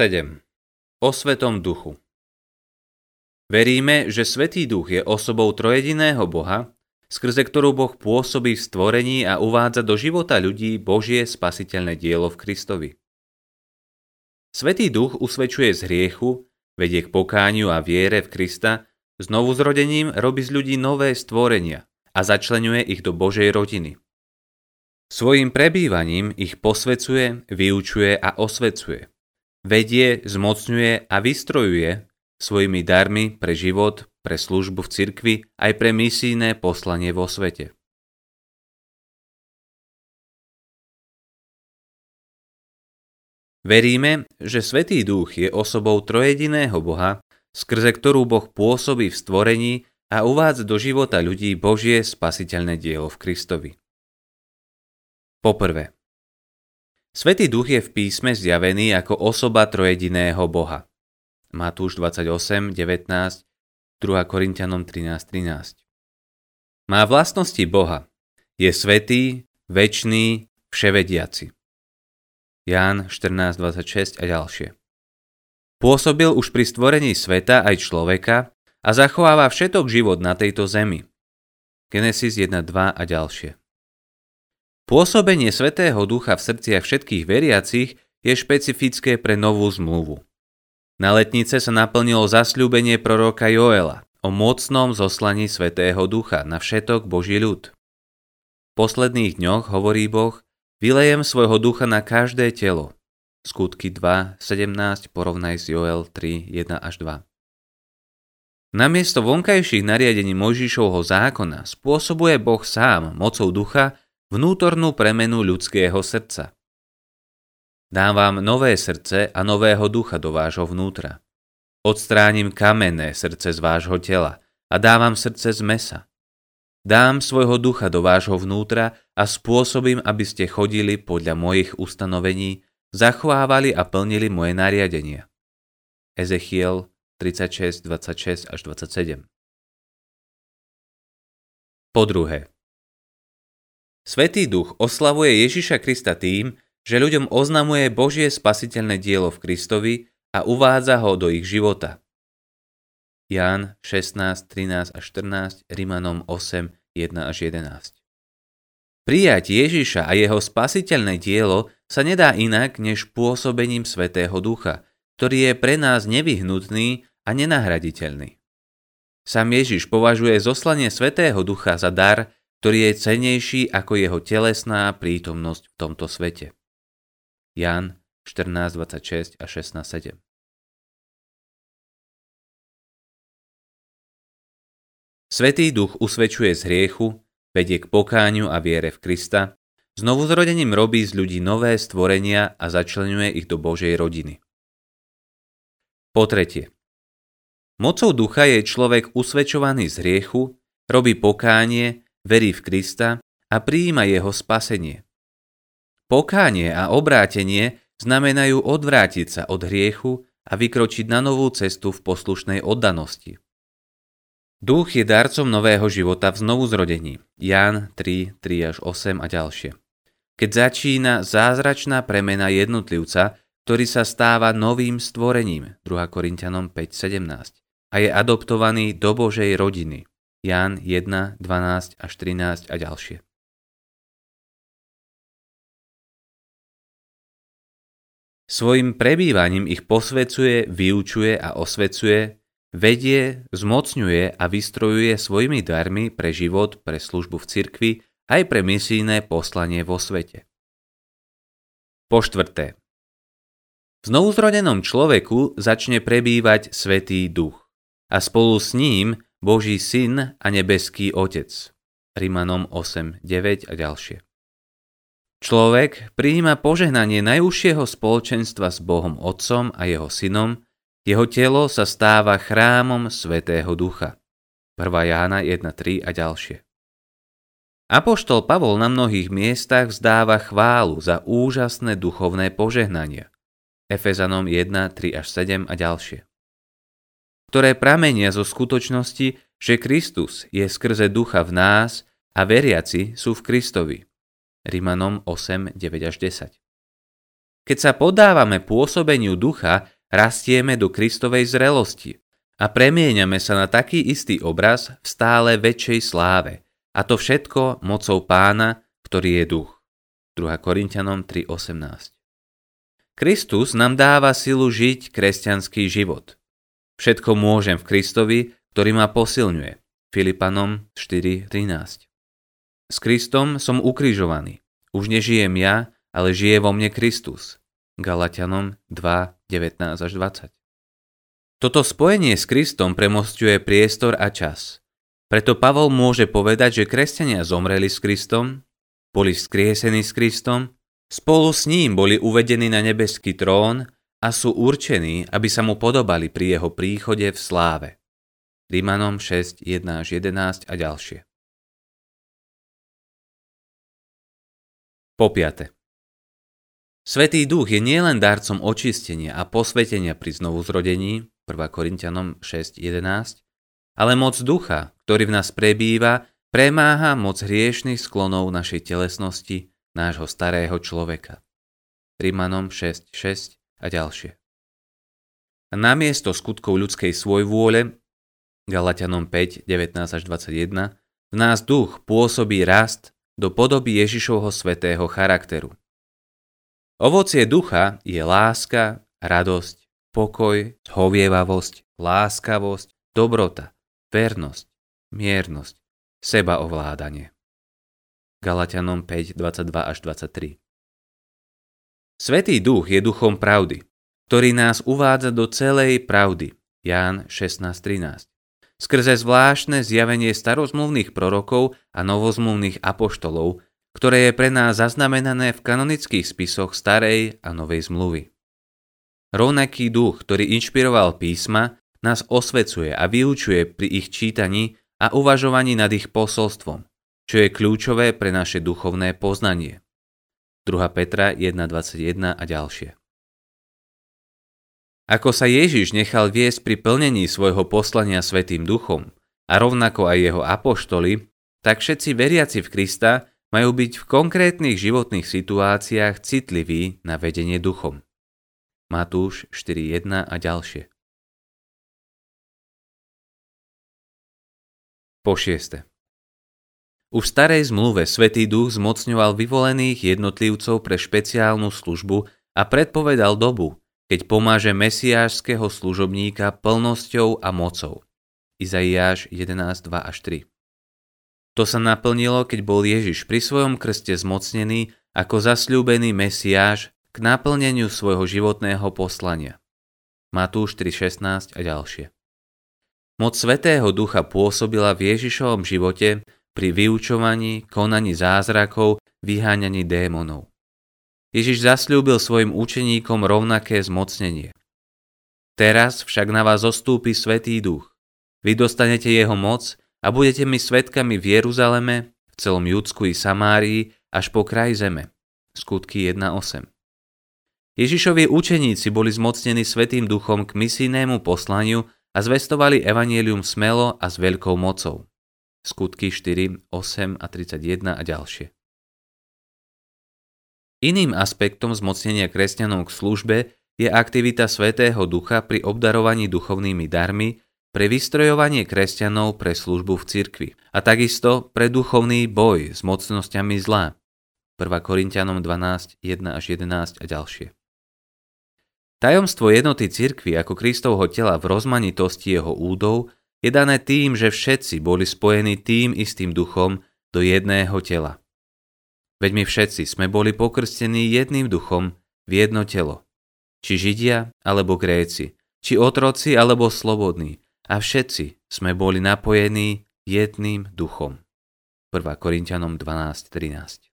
7. O Svetom duchu Veríme, že Svetý duch je osobou trojediného Boha, skrze ktorú Boh pôsobí v stvorení a uvádza do života ľudí Božie spasiteľné dielo v Kristovi. Svetý duch usvedčuje z hriechu, vedie k pokániu a viere v Krista, znovu zrodením robí z ľudí nové stvorenia a začlenuje ich do Božej rodiny. Svojim prebývaním ich posvecuje, vyučuje a osvecuje. Vedie, zmocňuje a vystrojuje svojimi darmi pre život, pre službu v cirkvi aj pre misijné poslanie vo svete. Veríme, že Svetý Duch je osobou trojediného Boha, skrze ktorú Boh pôsobí v stvorení a uvádza do života ľudí Božie spasiteľné dielo v Kristovi. Poprvé. Svetý Duch je v písme zjavený ako osoba trojediného Boha. Matúš 28, 19, 2 Korintianom 13, 13. Má vlastnosti Boha. Je svetý, večný, vševediaci. Ján 14, 26 a ďalšie. Pôsobil už pri stvorení sveta aj človeka a zachováva všetok život na tejto zemi. Genesis 1, 2 a ďalšie. Pôsobenie Svetého Ducha v srdciach všetkých veriacich je špecifické pre novú zmluvu. Na letnice sa naplnilo zasľúbenie proroka Joela o mocnom zoslaní Svetého Ducha na všetok Boží ľud. V posledných dňoch, hovorí Boh, vylejem svojho ducha na každé telo. Skutky 2, 17 porovnaj s Joel 3, 1 až 2. Namiesto vonkajších nariadení Mojžišovho zákona spôsobuje Boh sám mocou ducha vnútornú premenu ľudského srdca. Dám vám nové srdce a nového ducha do vášho vnútra. Odstránim kamenné srdce z vášho tela a dávam srdce z mesa. Dám svojho ducha do vášho vnútra a spôsobím, aby ste chodili podľa mojich ustanovení, zachovávali a plnili moje nariadenia. Ezechiel 36, 26 až 27 Po druhé, Svetý duch oslavuje Ježiša Krista tým, že ľuďom oznamuje Božie spasiteľné dielo v Kristovi a uvádza ho do ich života. Ján 16, 13 a 14, Rimanom 8, 1 až 11. Prijať Ježiša a jeho spasiteľné dielo sa nedá inak než pôsobením Svetého Ducha, ktorý je pre nás nevyhnutný a nenahraditeľný. Sam Ježiš považuje zoslanie Svetého Ducha za dar, ktorý je cenejší ako jeho telesná prítomnosť v tomto svete. Jan 14, 26 a 16, 7. Svetý duch usvedčuje z hriechu, vedie k pokáňu a viere v Krista, znovu zrodením robí z ľudí nové stvorenia a začlenuje ich do Božej rodiny. Po tretie. Mocou ducha je človek usvedčovaný z hriechu, robí pokánie, verí v Krista a prijíma jeho spasenie. Pokánie a obrátenie znamenajú odvrátiť sa od hriechu a vykročiť na novú cestu v poslušnej oddanosti. Duch je darcom nového života v znovuzrodení. Ján 3, 3 až 8 a ďalšie. Keď začína zázračná premena jednotlivca, ktorý sa stáva novým stvorením 2 Korintianom 5.17 a je adoptovaný do Božej rodiny. Ján 1, 12 až 13 a ďalšie. Svojim prebývaním ich posvecuje, vyučuje a osvecuje, vedie, zmocňuje a vystrojuje svojimi darmi pre život, pre službu v cirkvi aj pre misijné poslanie vo svete. Po štvrté. V znovuzrodenom človeku začne prebývať Svetý Duch a spolu s ním Boží Syn a Nebeský Otec. Rimanom 8, 9 a ďalšie. Človek prijíma požehnanie najúžšieho spoločenstva s Bohom Otcom a jeho synom, jeho telo sa stáva chrámom Svetého Ducha. 1. Jána 1.3 a ďalšie. Apoštol Pavol na mnohých miestach vzdáva chválu za úžasné duchovné požehnania. Efezanom 1, 3 až 7 a ďalšie. Ktoré pramenia zo skutočnosti, že Kristus je skrze ducha v nás a veriaci sú v Kristovi. Rimanom 8, 9 až 10. Keď sa podávame pôsobeniu ducha, rastieme do Kristovej zrelosti a premieňame sa na taký istý obraz v stále väčšej sláve. A to všetko mocou pána, ktorý je duch. 2. Korintianom 3.18 Kristus nám dáva silu žiť kresťanský život. Všetko môžem v Kristovi, ktorý ma posilňuje. Filipanom 4.13 S Kristom som ukrižovaný. Už nežijem ja, ale žije vo mne Kristus. Galatianom 2, 19 až 20. Toto spojenie s Kristom premostuje priestor a čas. Preto Pavol môže povedať, že kresťania zomreli s Kristom, boli skriesení s Kristom, spolu s ním boli uvedení na nebeský trón a sú určení, aby sa mu podobali pri jeho príchode v sláve. Rímanom 6, 1 až 11 a ďalšie. Po piate. Svetý duch je nielen darcom očistenia a posvetenia pri znovuzrodení, 1 Korintianom 6.11, ale moc ducha, ktorý v nás prebýva, premáha moc hriešných sklonov našej telesnosti, nášho starého človeka. Rímanom 6.6 a ďalšie. Namiesto skutkov ľudskej svojvôle, Galatianom 5, 19 až 21, v nás duch pôsobí rast do podoby Ježišovho svetého charakteru. Ovocie ducha je láska, radosť, pokoj, zhovievavosť, láskavosť, dobrota, vernosť, miernosť, sebaovládanie. Galatianom 5, 22 až 23 Svetý duch je duchom pravdy, ktorý nás uvádza do celej pravdy. Ján 16.13 Skrze zvláštne zjavenie starozmluvných prorokov a novozmluvných apoštolov ktoré je pre nás zaznamenané v kanonických spisoch starej a novej zmluvy. Rovnaký duch, ktorý inšpiroval písma, nás osvecuje a vyučuje pri ich čítaní a uvažovaní nad ich posolstvom, čo je kľúčové pre naše duchovné poznanie. 2. Petra 1.21 a ďalšie. Ako sa Ježiš nechal viesť pri plnení svojho poslania Svetým duchom a rovnako aj jeho apoštoli, tak všetci veriaci v Krista majú byť v konkrétnych životných situáciách citliví na vedenie duchom. Matúš 4.1 a ďalšie. Po šieste. Už v starej zmluve Svetý duch zmocňoval vyvolených jednotlivcov pre špeciálnu službu a predpovedal dobu, keď pomáže mesiášského služobníka plnosťou a mocou. Izaiáš 11.2 až 3 to sa naplnilo, keď bol Ježiš pri svojom krste zmocnený ako zasľúbený Mesiáš k naplneniu svojho životného poslania. Matúš 3.16 a ďalšie. Moc Svetého Ducha pôsobila v Ježišovom živote pri vyučovaní, konaní zázrakov, vyháňaní démonov. Ježiš zasľúbil svojim učeníkom rovnaké zmocnenie. Teraz však na vás zostúpi Svetý Duch. Vy dostanete jeho moc a budete mi svetkami v Jeruzaleme, v celom Judsku i Samárii, až po kraj zeme. Skutky 1.8 Ježišovi učeníci boli zmocnení Svetým duchom k misijnému poslaniu a zvestovali evanielium smelo a s veľkou mocou. Skutky 4, 8 a 31 a ďalšie. Iným aspektom zmocnenia kresťanov k službe je aktivita Svetého Ducha pri obdarovaní duchovnými darmi, pre vystrojovanie kresťanov pre službu v cirkvi a takisto pre duchovný boj s mocnosťami zla. 1 Korintianom 12, 1 až 11 a ďalšie. Tajomstvo jednoty cirkvy ako Kristovho tela v rozmanitosti jeho údov je dané tým, že všetci boli spojení tým istým duchom do jedného tela. Veď my všetci sme boli pokrstení jedným duchom v jedno telo. Či Židia alebo Gréci, či otroci alebo slobodní, a všetci sme boli napojení jedným duchom. 1 Korintianom 12.13